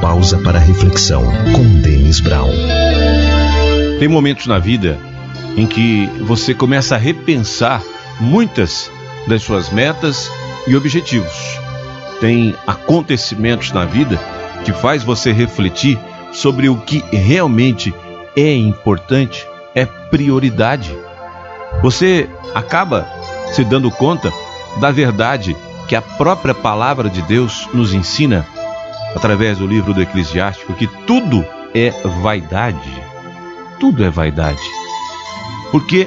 pausa para reflexão com Denis Brown. Tem momentos na vida em que você começa a repensar muitas das suas metas e objetivos. Tem acontecimentos na vida que faz você refletir sobre o que realmente é importante, é prioridade. Você acaba se dando conta da verdade que a própria palavra de Deus nos ensina através do livro do Eclesiástico que tudo é vaidade. Tudo é vaidade. Porque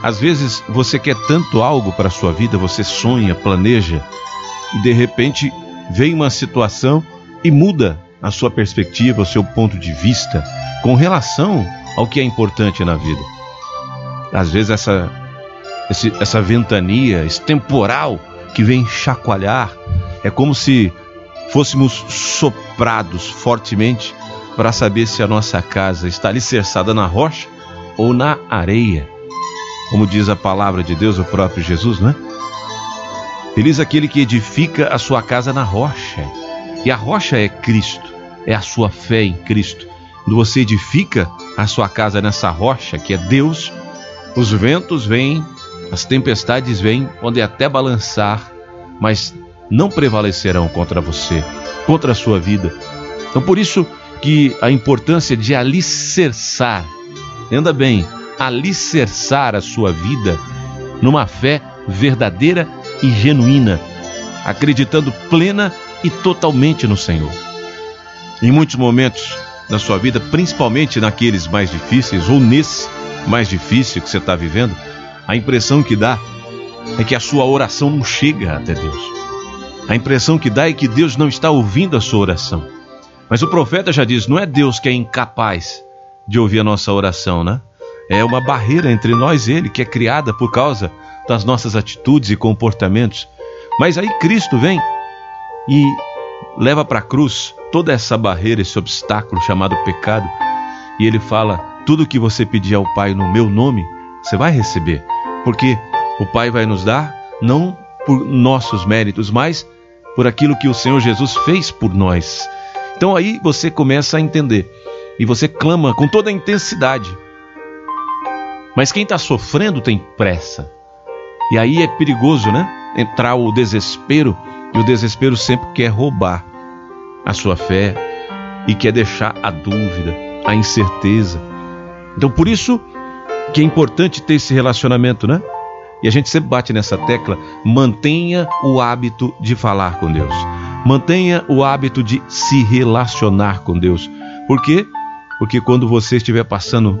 às vezes você quer tanto algo para a sua vida, você sonha, planeja e de repente vem uma situação e muda a sua perspectiva, o seu ponto de vista com relação ao que é importante na vida. Às vezes essa essa ventania, esse temporal que vem chacoalhar, é como se fôssemos soprados fortemente para saber se a nossa casa está alicerçada na rocha ou na areia. Como diz a palavra de Deus, o próprio Jesus, não é? Feliz aquele que edifica a sua casa na rocha. E a rocha é Cristo, é a sua fé em Cristo. Quando você edifica a sua casa nessa rocha, que é Deus, os ventos vêm, as tempestades vêm, podem até balançar, mas não prevalecerão contra você, contra a sua vida. Então, por isso que a importância de alicerçar, anda bem, alicerçar a sua vida numa fé verdadeira e genuína, acreditando plena e totalmente no Senhor. Em muitos momentos da sua vida, principalmente naqueles mais difíceis ou nesse mais difícil que você está vivendo, a impressão que dá é que a sua oração não chega até Deus. A impressão que dá é que Deus não está ouvindo a sua oração. Mas o profeta já diz: não é Deus que é incapaz de ouvir a nossa oração, né? É uma barreira entre nós e Ele que é criada por causa das nossas atitudes e comportamentos. Mas aí Cristo vem e leva para a cruz toda essa barreira, esse obstáculo chamado pecado, e Ele fala: tudo que você pedir ao Pai no meu nome, você vai receber, porque o Pai vai nos dar não por nossos méritos, mas por aquilo que o Senhor Jesus fez por nós. Então aí você começa a entender e você clama com toda a intensidade. Mas quem está sofrendo tem pressa. E aí é perigoso, né? Entrar o desespero, e o desespero sempre quer roubar a sua fé e quer deixar a dúvida, a incerteza. Então por isso que é importante ter esse relacionamento, né? E a gente sempre bate nessa tecla: mantenha o hábito de falar com Deus. Mantenha o hábito de se relacionar com Deus. Por quê? Porque quando você estiver passando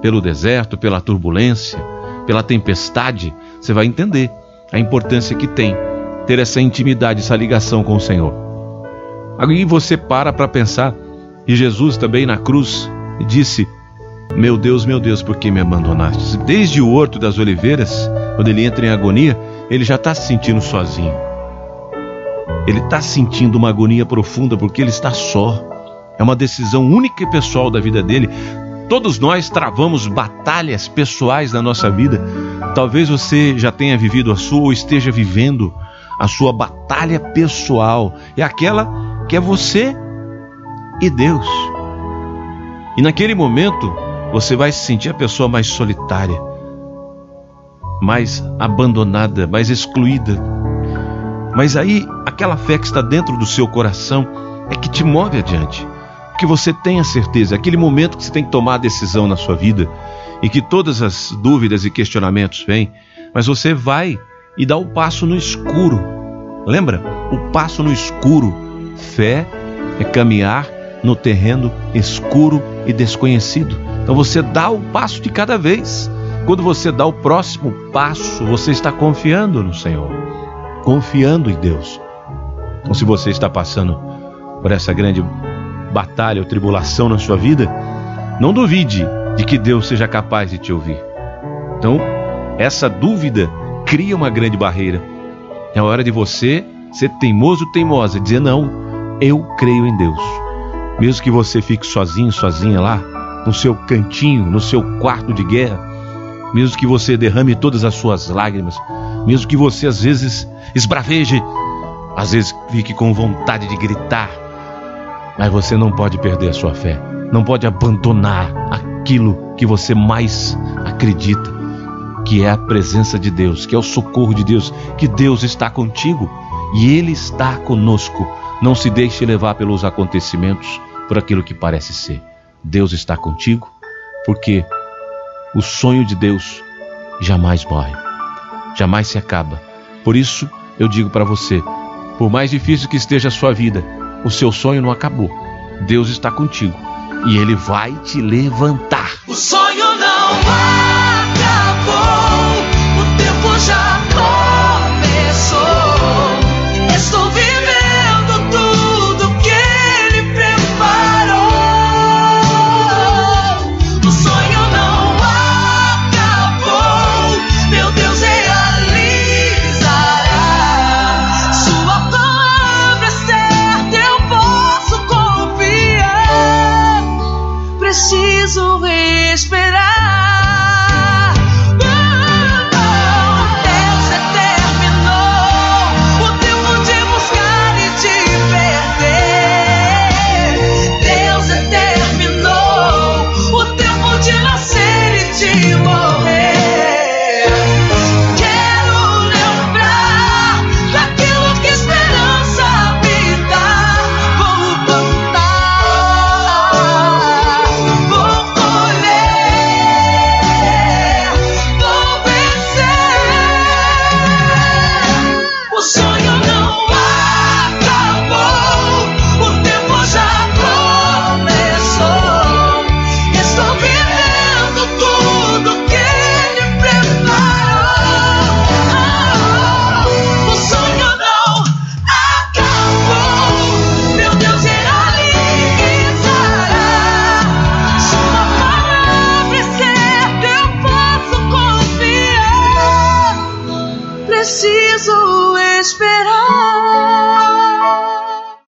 pelo deserto, pela turbulência, pela tempestade, você vai entender a importância que tem ter essa intimidade, essa ligação com o Senhor. Aí você para para pensar, e Jesus também na cruz disse: Meu Deus, meu Deus, por que me abandonaste? Desde o Horto das Oliveiras, quando ele entra em agonia, ele já está se sentindo sozinho. Ele está sentindo uma agonia profunda porque ele está só. É uma decisão única e pessoal da vida dele. Todos nós travamos batalhas pessoais na nossa vida. Talvez você já tenha vivido a sua ou esteja vivendo a sua batalha pessoal. É aquela que é você e Deus. E naquele momento, você vai se sentir a pessoa mais solitária mais abandonada, mais excluída. Mas aí, aquela fé que está dentro do seu coração é que te move adiante. Que você tenha certeza, aquele momento que você tem que tomar a decisão na sua vida e que todas as dúvidas e questionamentos vêm, mas você vai e dá o passo no escuro. Lembra? O passo no escuro. Fé é caminhar no terreno escuro e desconhecido. Então você dá o passo de cada vez. Quando você dá o próximo passo, você está confiando no Senhor, confiando em Deus. Então, se você está passando por essa grande batalha ou tribulação na sua vida, não duvide de que Deus seja capaz de te ouvir. Então, essa dúvida cria uma grande barreira. É hora de você ser teimoso, teimosa, dizer não, eu creio em Deus. Mesmo que você fique sozinho, sozinha lá, no seu cantinho, no seu quarto de guerra, mesmo que você derrame todas as suas lágrimas, mesmo que você às vezes esbraveje, às vezes fique com vontade de gritar, Mas você não pode perder a sua fé, não pode abandonar aquilo que você mais acredita, que é a presença de Deus, que é o socorro de Deus, que Deus está contigo e Ele está conosco. Não se deixe levar pelos acontecimentos, por aquilo que parece ser. Deus está contigo, porque o sonho de Deus jamais morre, jamais se acaba. Por isso, eu digo para você: por mais difícil que esteja a sua vida, o seu sonho não acabou. Deus está contigo e Ele vai te levantar. O sonho não acabou, o tempo já